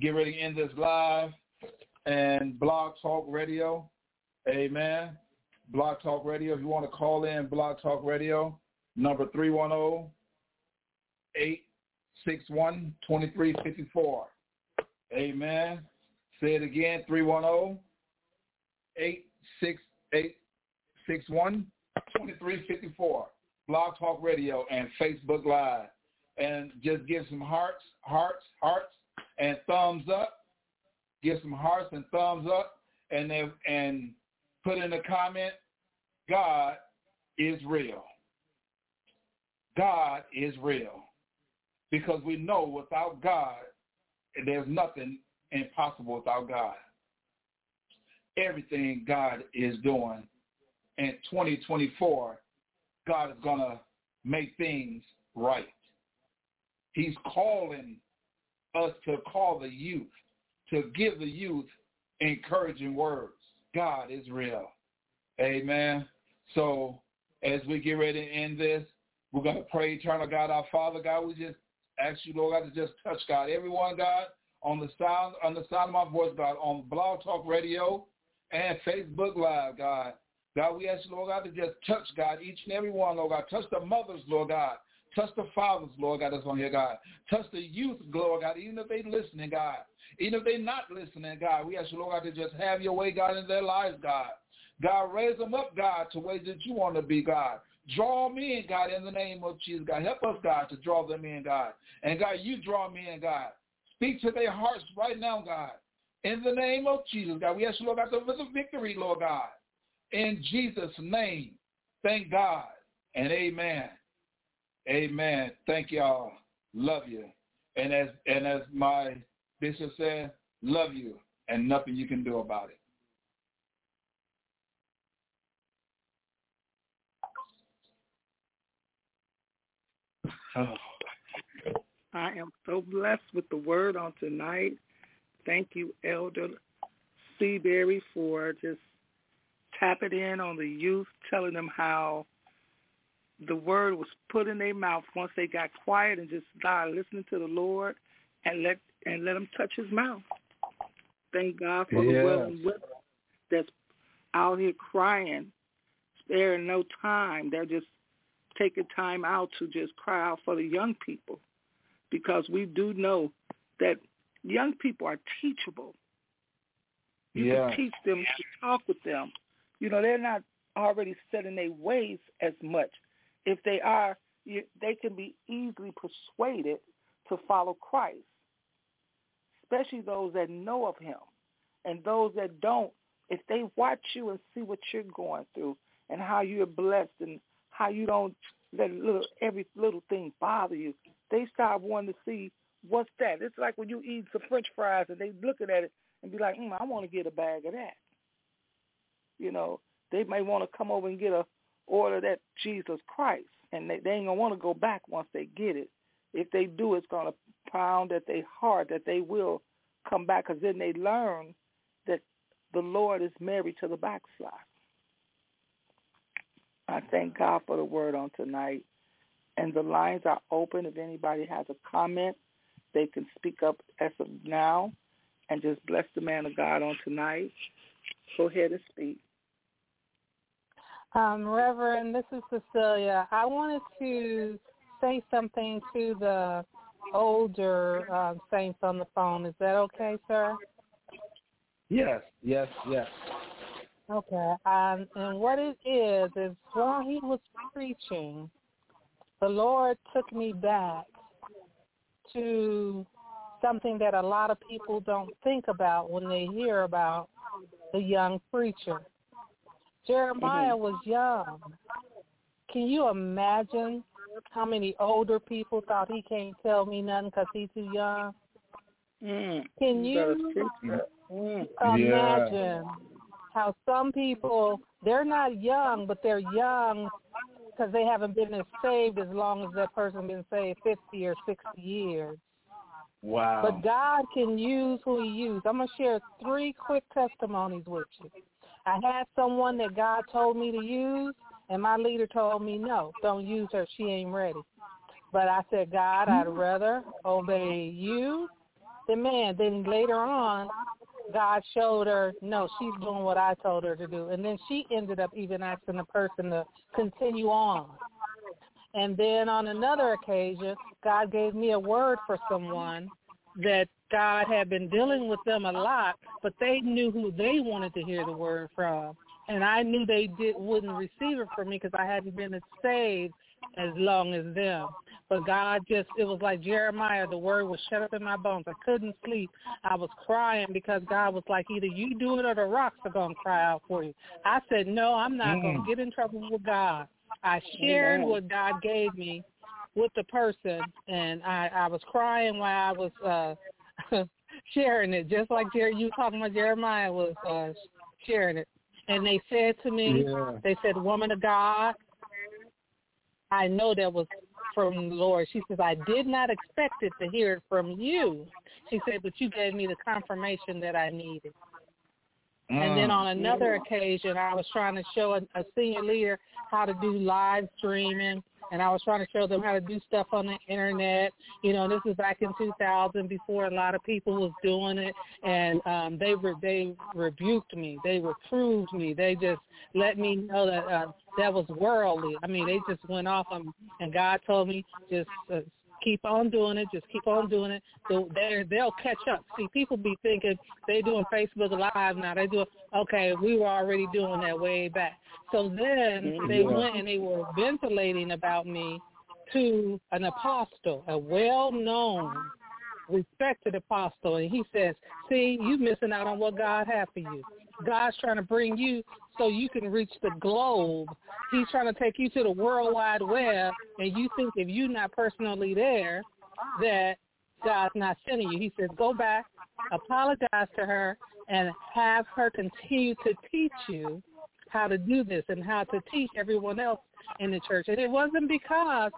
get ready to end this live and Blog Talk Radio. Amen. Blog Talk Radio. If you want to call in, Blog Talk Radio, number 310 861 2354. Amen. Say it again, 310 868 2354. Blog Talk Radio and Facebook Live. And just give some hearts, hearts, hearts, and thumbs up. Give some hearts and thumbs up, and then, and put in a comment, God is real. God is real. Because we know without God, there's nothing impossible without God. Everything God is doing in 2024, God is going to make things right. He's calling us to call the youth, to give the youth encouraging words. God is real. Amen. So as we get ready to end this, we're going to pray, eternal God, our Father, God, we just ask you, Lord God, to just touch, God, everyone, God, on the sound, on the sound of my voice, God, on Blog Talk Radio and Facebook Live, God. God, we ask you, Lord God, to just touch, God, each and every one, Lord God. Touch the mothers, Lord God. Touch the fathers, Lord God, that's on here, God. Touch the youth, Lord God, even if they listening, God. Even if they not listening, God, we ask you, Lord God, to just have your way, God, in their lives, God. God, raise them up, God, to ways that you want to be, God. Draw me in, God, in the name of Jesus, God. Help us, God, to draw them in, God. And, God, you draw me in, God. Speak to their hearts right now, God. In the name of Jesus, God. We ask you, Lord God, for the victory, Lord God. In Jesus' name, thank God and amen. Amen. Thank y'all. Love you. And as and as my bishop said, love you and nothing you can do about it. Oh. I am so blessed with the word on tonight. Thank you, Elder Seaberry, for just tapping in on the youth, telling them how the word was put in their mouth once they got quiet and just started listening to the Lord and let and let him touch his mouth. Thank God for yes. the willing women that's out here crying, sparing no time. They're just taking time out to just cry out for the young people because we do know that young people are teachable. You yeah. can teach them to talk with them. You know, they're not already set in their ways as much. If they are, you, they can be easily persuaded to follow Christ, especially those that know of him. And those that don't, if they watch you and see what you're going through and how you're blessed and how you don't let little every little thing bother you, they start wanting to see what's that. It's like when you eat some French fries and they looking at it and be like, mm, I want to get a bag of that. You know, they may want to come over and get a order that Jesus Christ, and they, they ain't gonna want to go back once they get it. If they do, it's gonna pound at their heart that they will come back, because then they learn that the Lord is married to the backside. I thank God for the word on tonight. And the lines are open. If anybody has a comment, they can speak up as of now and just bless the man of God on tonight. Go ahead and speak. Um, Reverend, this is Cecilia. I wanted to say something to the older uh, saints on the phone. Is that okay, sir? Yes, yes, yes. Okay. Um, and what it is is while he was preaching, the Lord took me back to something that a lot of people don't think about when they hear about the young preacher. Jeremiah mm-hmm. was young. Can you imagine how many older people thought he can't tell me nothing because he's too young? Mm. Can you mm. imagine yeah. how some people they're not young, but they're young because they haven't been as saved as long as that person been saved fifty or sixty years. Wow. But God can use who he used. I'm going to share three quick testimonies with you. I had someone that God told me to use, and my leader told me, no, don't use her. She ain't ready. But I said, God, I'd mm-hmm. rather obey you than man. Then later on, God showed her, no, she's doing what I told her to do. And then she ended up even asking the person to continue on. And then on another occasion, God gave me a word for someone that God had been dealing with them a lot, but they knew who they wanted to hear the word from. And I knew they did wouldn't receive it from me because I hadn't been saved as long as them. But God just, it was like Jeremiah, the word was shut up in my bones. I couldn't sleep. I was crying because God was like, either you do it or the rocks are going to cry out for you. I said, no, I'm not mm. going to get in trouble with God. I shared what God gave me with the person, and I, I was crying while I was uh sharing it, just like Jerry, you talking about Jeremiah was uh sharing it. And they said to me, yeah. they said, woman of God, I know that was from the Lord. She says, I did not expect it to hear it from you. She said, but you gave me the confirmation that I needed. And then mm. on another occasion, I was trying to show a, a senior leader how to do live streaming, and I was trying to show them how to do stuff on the internet. You know, this was back in 2000 before a lot of people was doing it, and um, they were they rebuked me, they reproved me, they just let me know that uh, that was worldly. I mean, they just went off on, and God told me just uh, keep on doing it. Just keep on doing it. So they they'll catch up. See, people be thinking they doing Facebook Live now. They do okay. We were already doing that way back. So then mm-hmm. they went and they were ventilating about me to an apostle, a well-known, respected apostle, and he says, "See, you missing out on what God had for you. God's trying to bring you so you can reach the globe. He's trying to take you to the World Wide Web, and you think if you're not personally there, that God's not sending you. He says, go back, apologize to her, and have her continue to teach you how to do this and how to teach everyone else in the church. And it wasn't because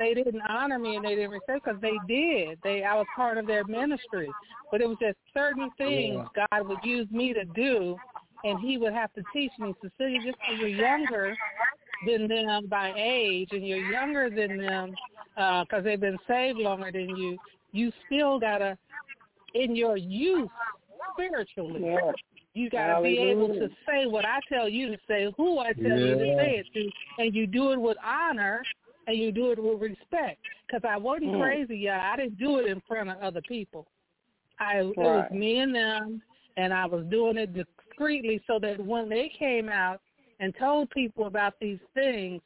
they didn't honor me and they didn't respect because they did. They I was part of their ministry, but it was just certain things yeah. God would use me to do, and He would have to teach me. Cecilia, just because you're younger than them by age, and you're younger than them because uh, they've been saved longer than you, you still gotta in your youth spiritually. Yeah. You got to be able to say what I tell you to say, who I tell yeah. you to say it to, and you do it with honor and you do it with respect. Because I wasn't Mm. crazy, y'all. I didn't do it in front of other people. I it was me and them, and I was doing it discreetly so that when they came out and told people about these things,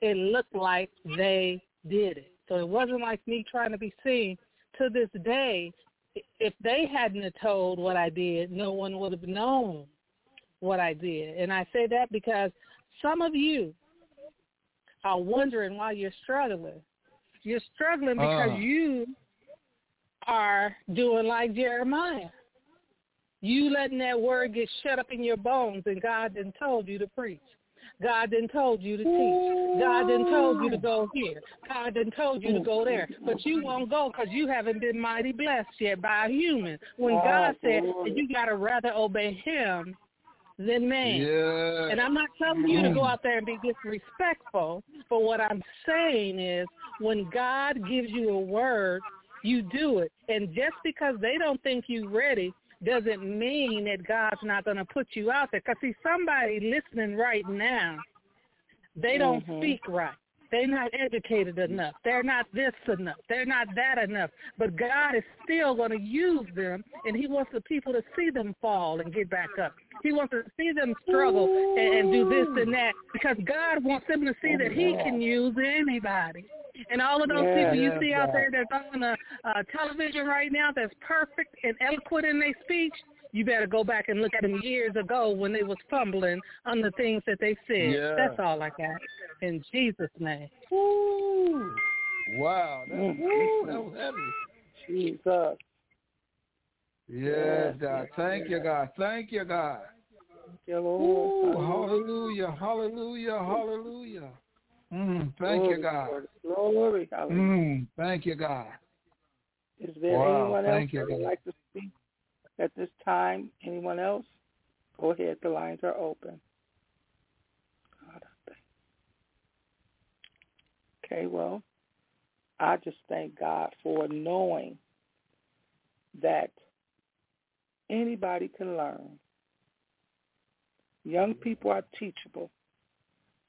it looked like they did it. So it wasn't like me trying to be seen. To this day, if they hadn't have told what I did, no one would have known what I did. And I say that because some of you are wondering why you're struggling. You're struggling because Ah. you are doing like Jeremiah. You letting that word get shut up in your bones and God didn't told you to preach. God didn't told you to teach. God didn't told you to go here. God didn't told you to go there. But you won't go because you haven't been mighty blessed yet by a human. When Oh, God said that you got to rather obey him than man. Yeah. And I'm not telling you to go out there and be disrespectful, but what I'm saying is when God gives you a word, you do it. And just because they don't think you're ready doesn't mean that God's not going to put you out there. Because, see, somebody listening right now, they don't Mhm. speak right. They're not educated enough. They're not this enough. They're not that enough. But God is still going to use them, and He wants the people to see them fall and get back up. He wants to see them struggle and, and do this and that because God wants them to see that He can use anybody. And all of those Yeah. people you see out there that's on the uh, television right now that's perfect and eloquent in their speech, you better go back and look at them years ago when they was fumbling on the things that they said. Yeah. That's all I got. In Jesus' name. Woo. Wow. That, Mm. woo, that was heavy. Jesus. Yes, God. Thank you, God. Thank you, God. Thank you, Ooh, hallelujah, hallelujah, hallelujah. Mm, thank you, God. Lord. Glory. Hallelujah. Mm, thank you, God. Is there Wow, anyone else thank you, that would God. like to speak at this time? Anyone else? Go ahead. The lines are open. God, I thank- Okay, well, I just thank God for knowing that anybody can learn. Young people are teachable.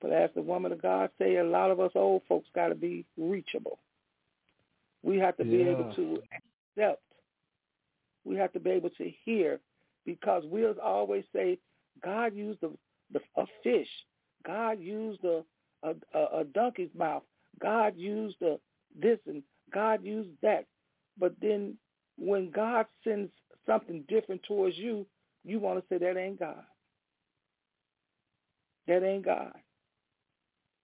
But as the woman of God say, a lot of us old folks got to be reachable. We have to be able to accept. We have to be able to hear because we'll always say, God used a, a fish. God used a, a, a, donkey's mouth. God used a, this and God used that. But then when God sends something different towards you, you want to say that ain't God. That ain't God.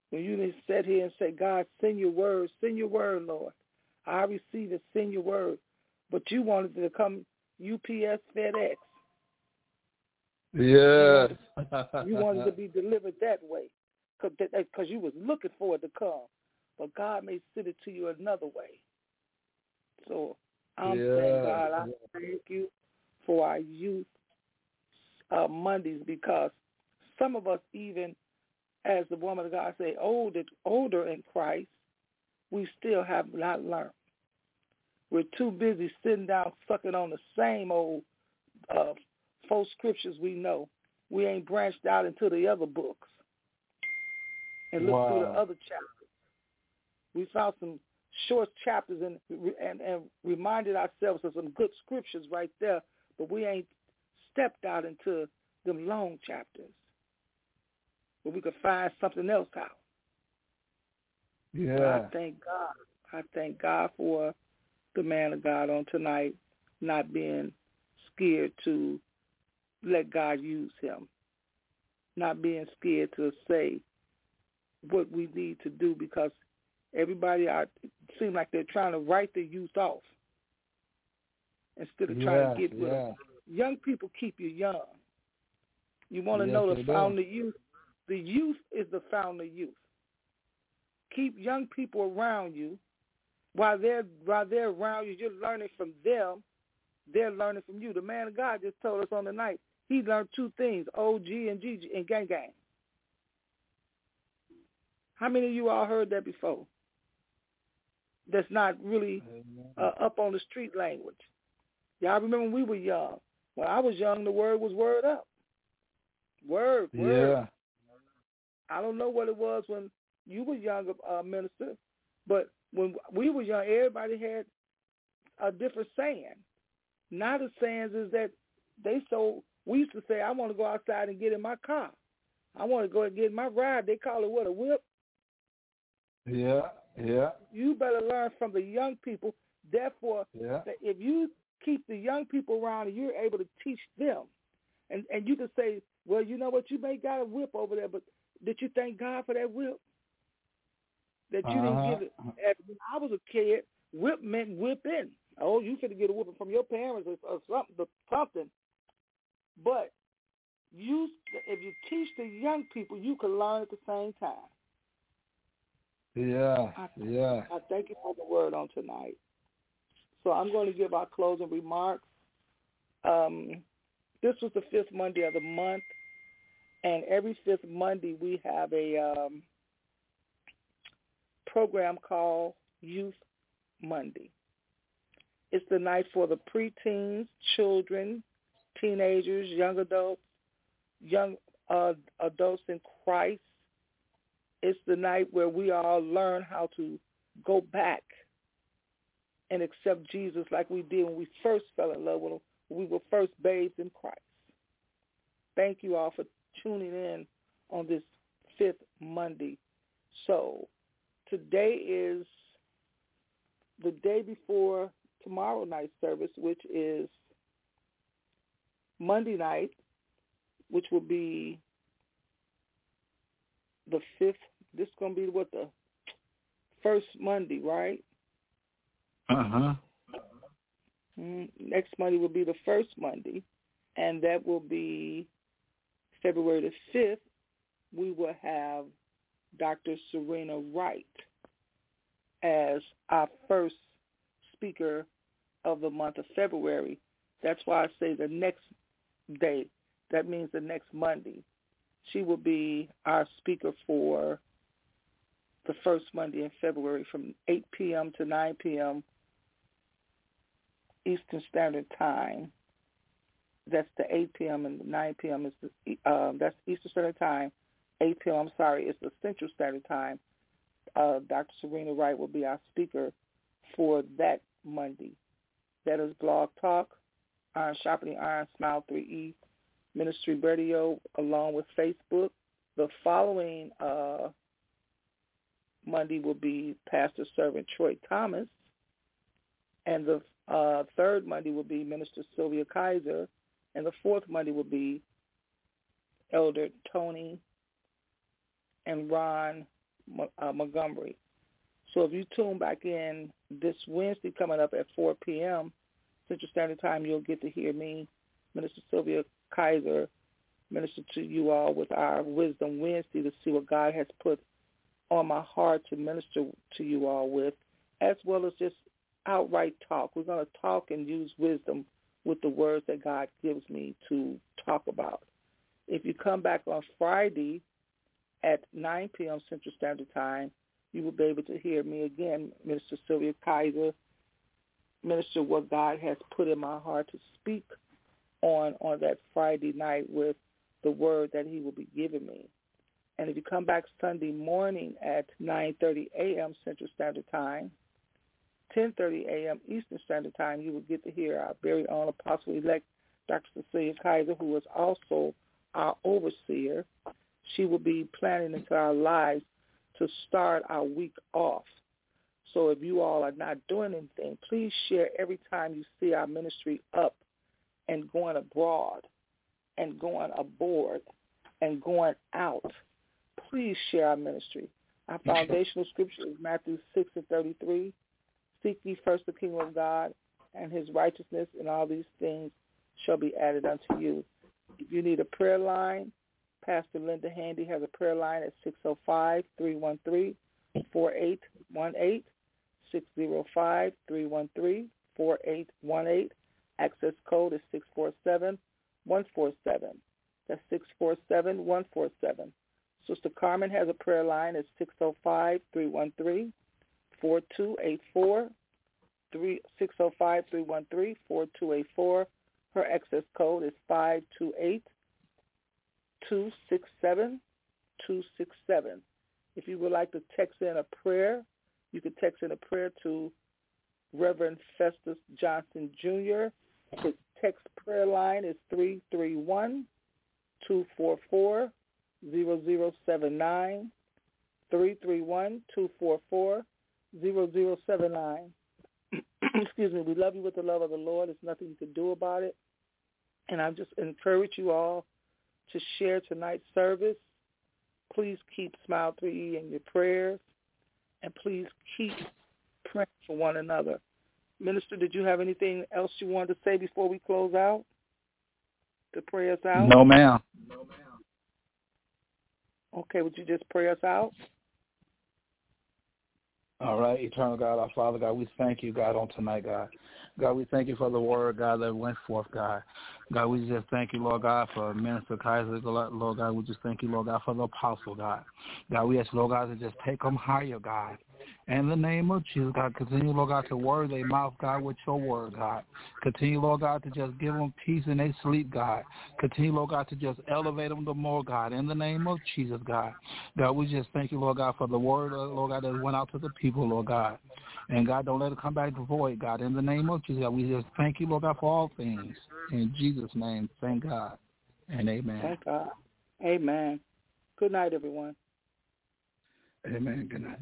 When you sit here and say, God, send your word, send your word, Lord. I receive it, send your word. But you wanted to come UPS, FedEx. Yes. You wanted to be delivered that way because you was looking for it to come. But God may send it to you another way. So I'm saying, God, I thank you for our youth uh, Mondays because some of us even, as the woman of God say, older, older in Christ, we still have not learned. We're too busy sitting down sucking on the same old uh, false scriptures we know. We ain't branched out into the other books and look through the other chapters. We found some short chapters and, and and reminded ourselves of some good scriptures right there, but we ain't stepped out into them long chapters where we could find something else out. But Yeah. I thank God. I thank God for the man of God on tonight not being scared to let God use him, not being scared to say what we need to do because everybody are seem like they're trying to write the youth off instead of trying to get with them. Young people keep you young. You want to Yes, know the do. founder youth? The youth is the founder youth. Keep young people around you while they're while they're around you. You're learning from them. They're learning from you. The man of God just told us on the night he learned two things: OG and GG and gang gang. How many of you all heard that before? That's not really uh, up on the street language. Y'all remember when we were young? When I was young, the word was word up. Word, word. Yeah. I don't know what it was when You were younger, uh, minister, but when we were young, everybody had a different saying. Now the sayings is that they so we used to say, I want to go outside and get in my car. I want to go and get in my ride. They call it what a whip. Yeah, yeah. You better learn from the young people. Therefore, yeah. if you keep the young people around and you're able to teach them, and and you can say, well, you know what, you may got a whip over there, but did you thank God for that whip? That you uh-huh. didn't get. it. When I was a kid, whip meant whip in. Oh, you finna get a whipping from your parents or, or something, something. But you, if you teach the young people, you can learn at the same time. Yeah, I, yeah. I thank you for the word on tonight. So I'm going to give our closing remarks. Um, this was the fifth Monday of the month, and every fifth Monday we have a um, program called Youth Monday. It's the night for the preteens, children, teenagers, young adults, young uh, adults in Christ. It's the night where we all learn how to go back and accept Jesus like we did when we first fell in love with him, we were first bathed in Christ. Thank you all for tuning in on this fifth Monday. So today is the day before tomorrow night service, which is Monday night, which will be the fifth. This is going to be what the first Monday, right? Uh huh. Mm, next Monday will be the first Monday, and that will be February the fifth. We will have Dr. Serena Wright as our first speaker of the month of February. That's why I say the next day. That means the next Monday. She will be our speaker for the first Monday in February from 8 p.m. to 9 p.m. Eastern Standard Time. That's the 8 p.m. and 9 p.m. is the um, that's Eastern Standard Time. 8 p.m. I'm sorry, it's the Central Standard Time. Uh, Dr. Serena Wright will be our speaker for that Monday. That is Blog Talk, Iron Sharpening Iron, Smile 3E, Ministry Radio, along with Facebook. The following uh, Monday will be Pastor Servant Troy Thomas, and the uh, third Monday will be Minister Sylvia Kizer, and the fourth Monday will be Elder Tony and Ron uh, Montgomery. So if you tune back in this Wednesday coming up at 4 p.m. Central Standard Time, you'll get to hear me, Minister Sylvia Kizer, minister to you all with our Wisdom Wednesday to see what God has put on my heart to minister to you all with, as well as just outright talk. We're going to talk and use wisdom with the words that God gives me to talk about. If you come back on Friday at 9 p.m. Central Standard Time, you will be able to hear me again, Minister Sylvia Kizer, minister what God has put in my heart to speak on on that Friday night with the word that he will be giving me. And if you come back Sunday morning at 9.30 a.m. Central Standard Time, 10.30 a.m. Eastern Standard Time, you will get to hear our very own Apostle-elect Dr. Cecilia Kizer, who is also our overseer. She will be planning into our lives to start our week off. So if you all are not doing anything, please share every time you see our ministry up and going abroad and going aboard and going out. Please share our ministry. Our foundational scripture is Matthew 6 and 33. Seek ye first the kingdom of God and his righteousness, and all these things shall be added unto you. If you need a prayer line, Pastor Linda Handy has a prayer line at 605-313-4818, 605-313-4818. Access code is 647-147. That's 647-147. Sister Carmen has a prayer line at 605-313-4284. 605-313-4284. Her access code is 528 267 267. If you would like to text in a prayer, you can text in a prayer to Reverend Festus Johnson Jr. His text prayer line is 331 244 0079. 331 244 0079. Excuse me. We love you with the love of the Lord. There's nothing you can do about it. And I just encourage you all to share tonight's service. Please keep Smile 3E in your prayers. And please keep praying for one another. Minister, did you have anything else you wanted to say before we close out? To pray us out? No, ma'am. No, ma'am. Okay, would you just pray us out? All right, eternal God, our Father, God, we thank you, God, on tonight, God. God, we thank you for the word, God, that went forth, God. God, we just thank you, Lord God, for Minister Kizer, Lord God. We just thank you, Lord God, for the apostle, God. God, we ask, Lord God, to just take them higher, God. In the name of Jesus, God, continue, Lord God, to word their mouth, God, with your word, God. Continue, Lord God, to just give them peace in their sleep, God. Continue, Lord God, to just elevate them the more, God. In the name of Jesus, God. God, we just thank you, Lord God, for the word, uh, Lord God, that went out to the people, Lord God. And God, don't let it come back void, God. In the name of Jesus, God, we just thank you, Lord God, for all things. In Jesus' name, thank God. And amen. Thank God. Amen. Good night, everyone. Amen. Good night.